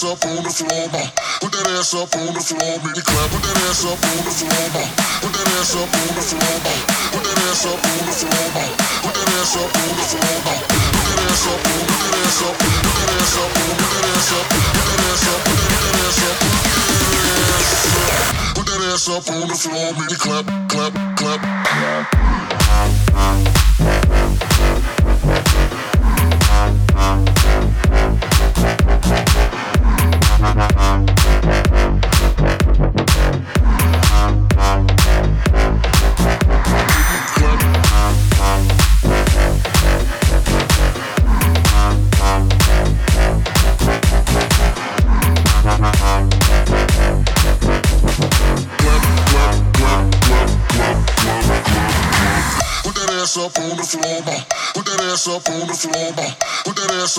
ass up on the floor, ma. Put that ass up on the floor, make it clap. Put that ass up on the floor, ma. Put that ass up on the floor, ma. Put that ass up on the floor, ma. Put that ass up on the floor, ma. Put that ass up, put that ass up, put that ass up, put that ass up, put that ass up, put that ass up, put that ass up. Put that ass up on the floor, make it clap, clap, clap.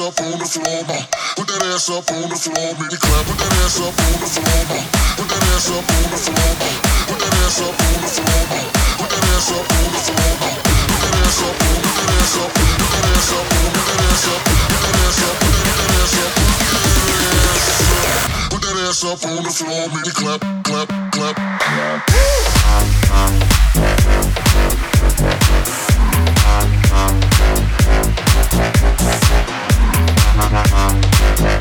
up on the floor, ma. Put that ass up on the floor, make me clap. Put that ass up on the floor, ma. Put that ass up on the floor, ma. Put that ass up on the floor, ma. Put that ass up on the floor, ma. Put that ass up, put that ass up, put that ass up, put that ass up, put that ass up, put that ass up, put that ass up, on the floor, make me clap, clap, clap, clap. Ha ha ha ha.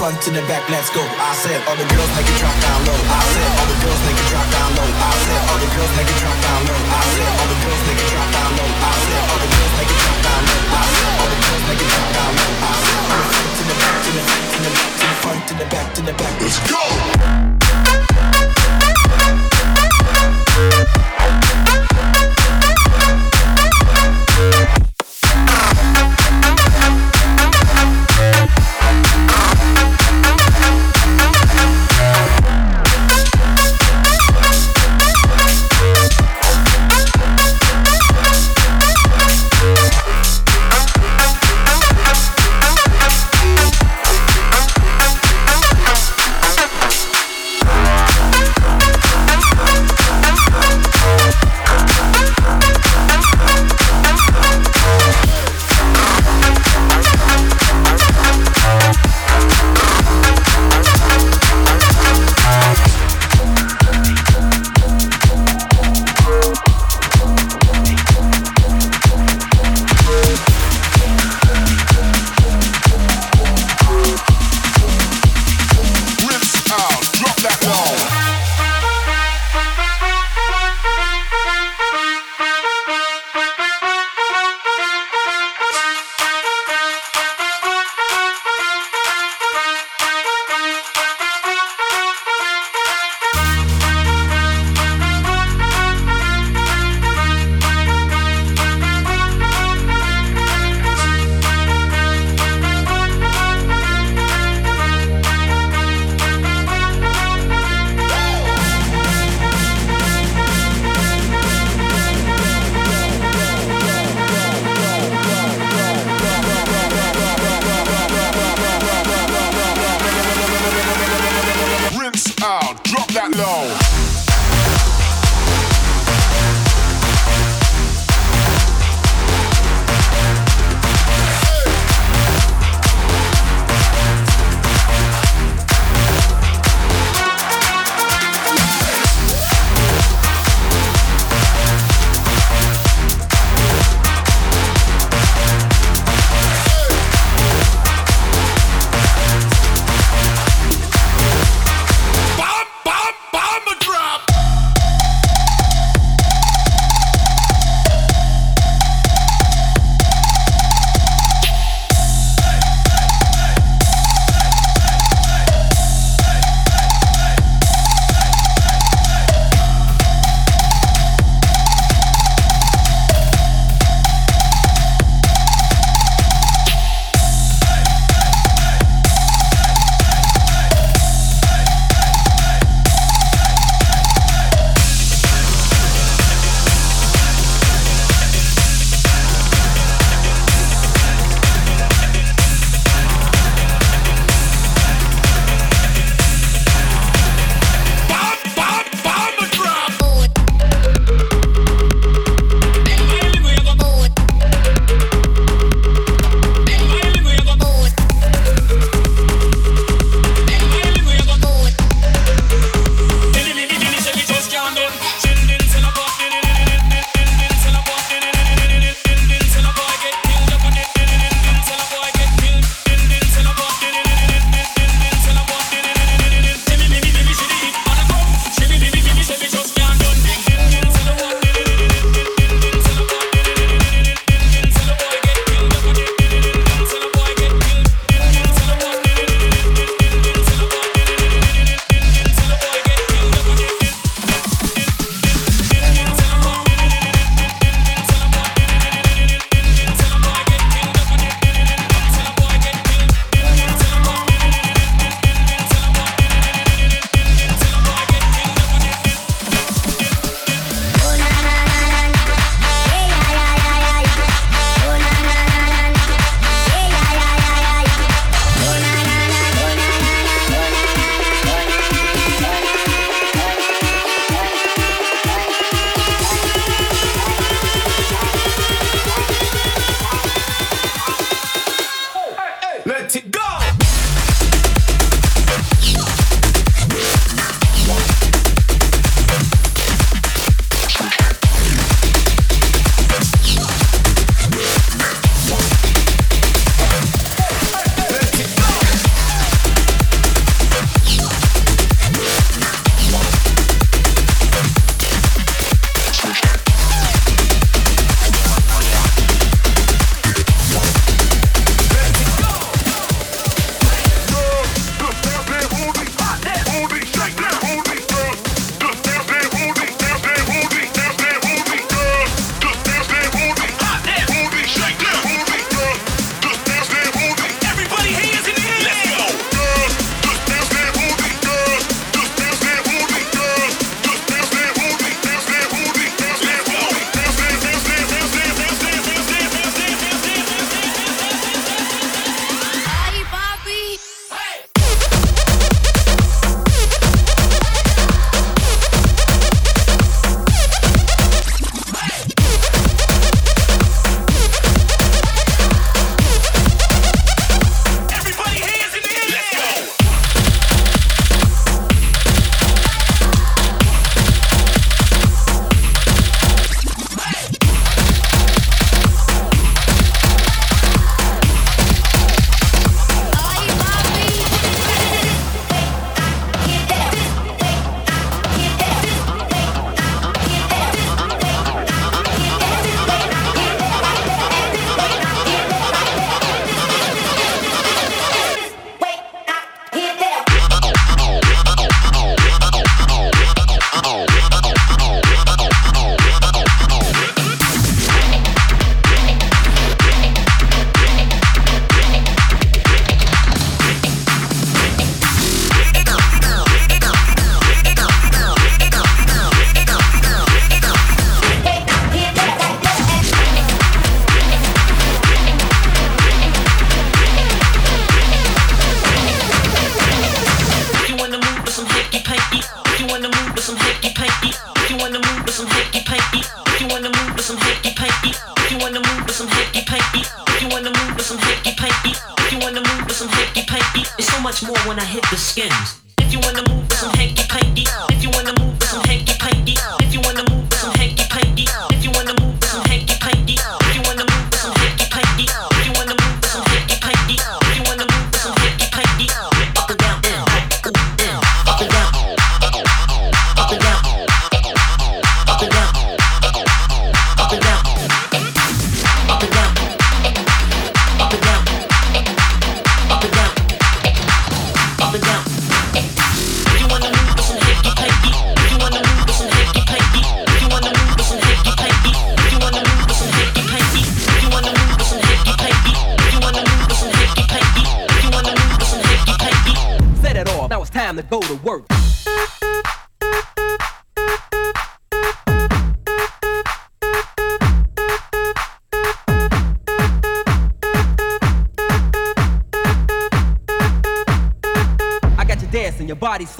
front to the back, let's go. I said, all the girls make it drop down low. I said, all the girls make it drop down low. I said, all the girls make it drop down low. I said, all the girls make it drop down low. I said, all the girls make it drop down low. I said, all the girls make it drop down low. I said, all the front to the back, to the back, to the back, to the front, to the back, to the back. Let's go.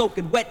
soaking wet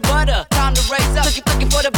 butter. Time to raise up. Looking, looking for the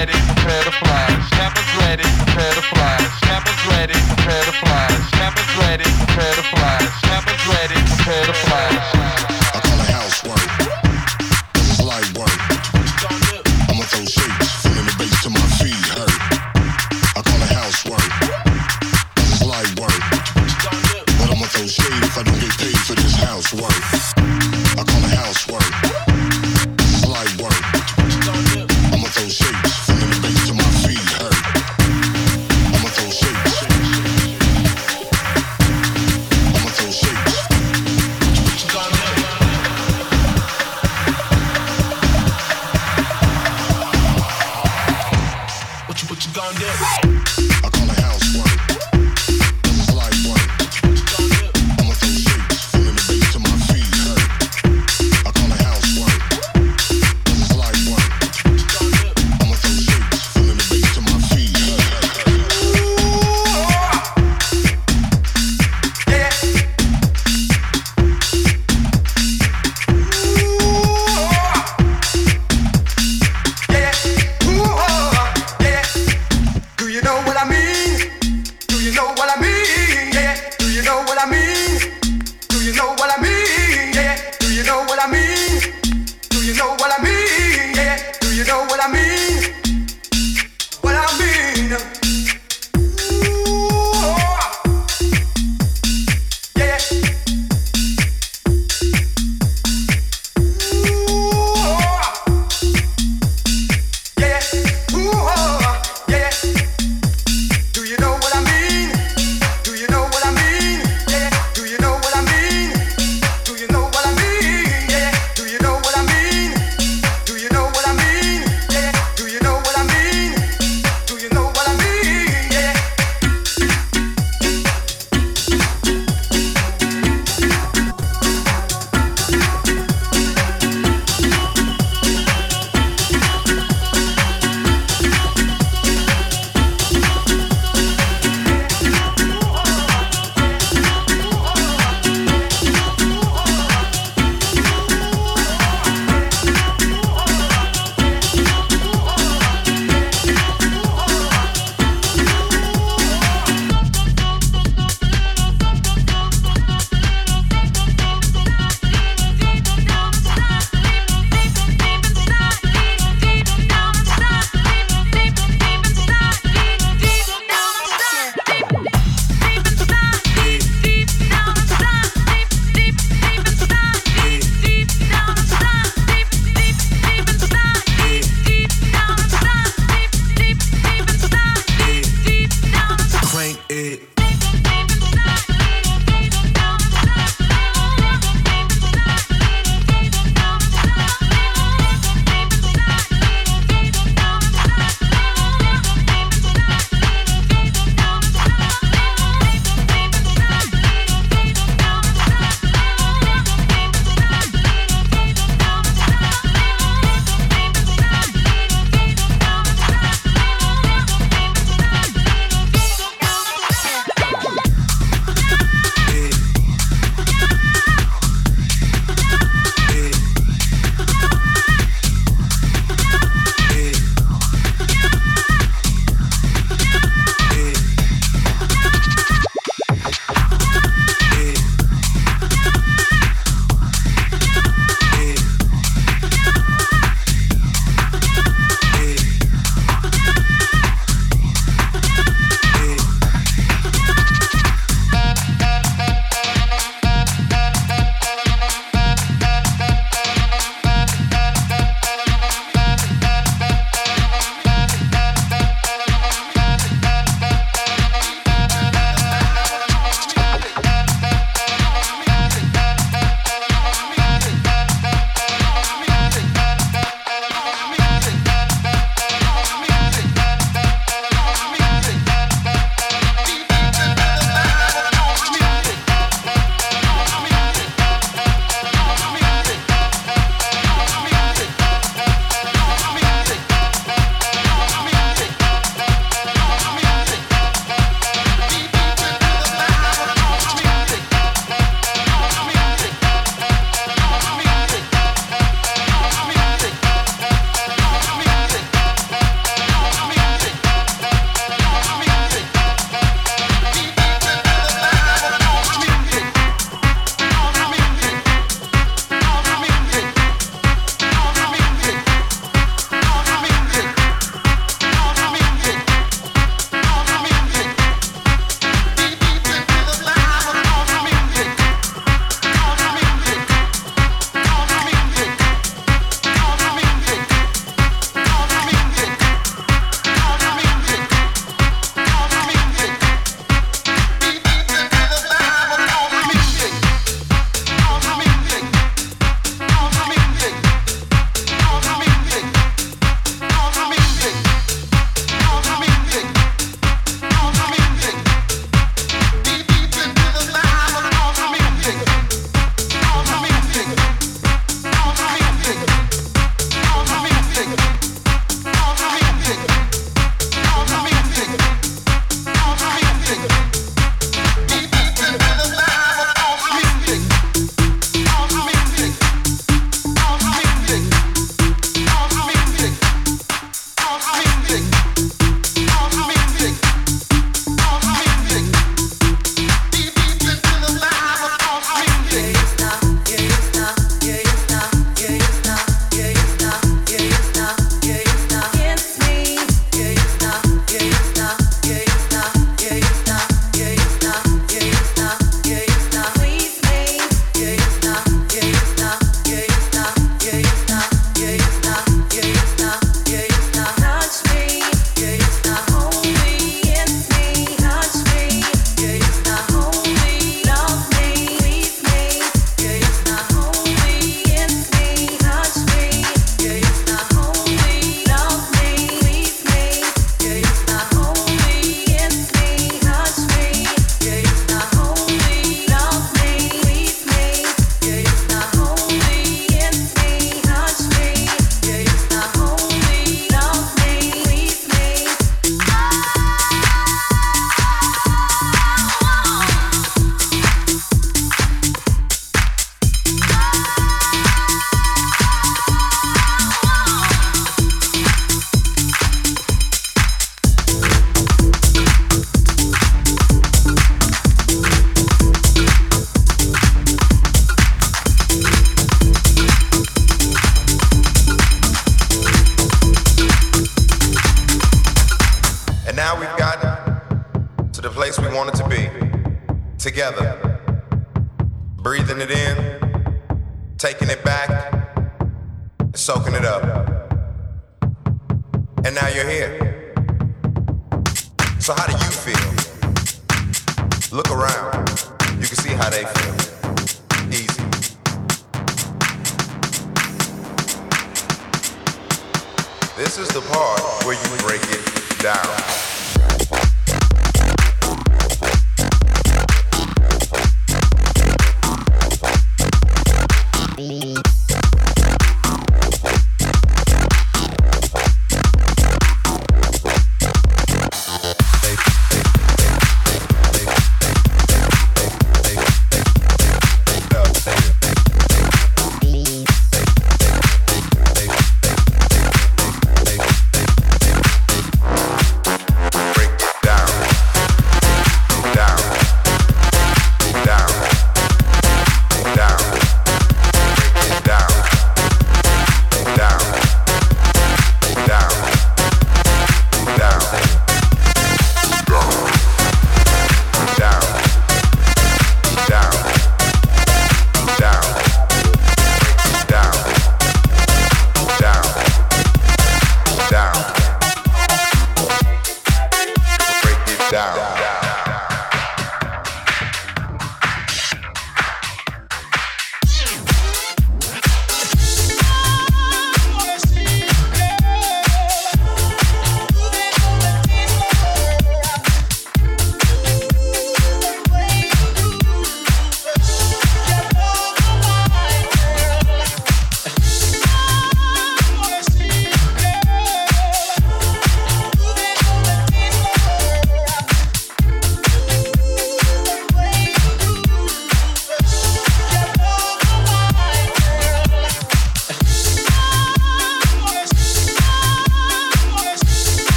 ready,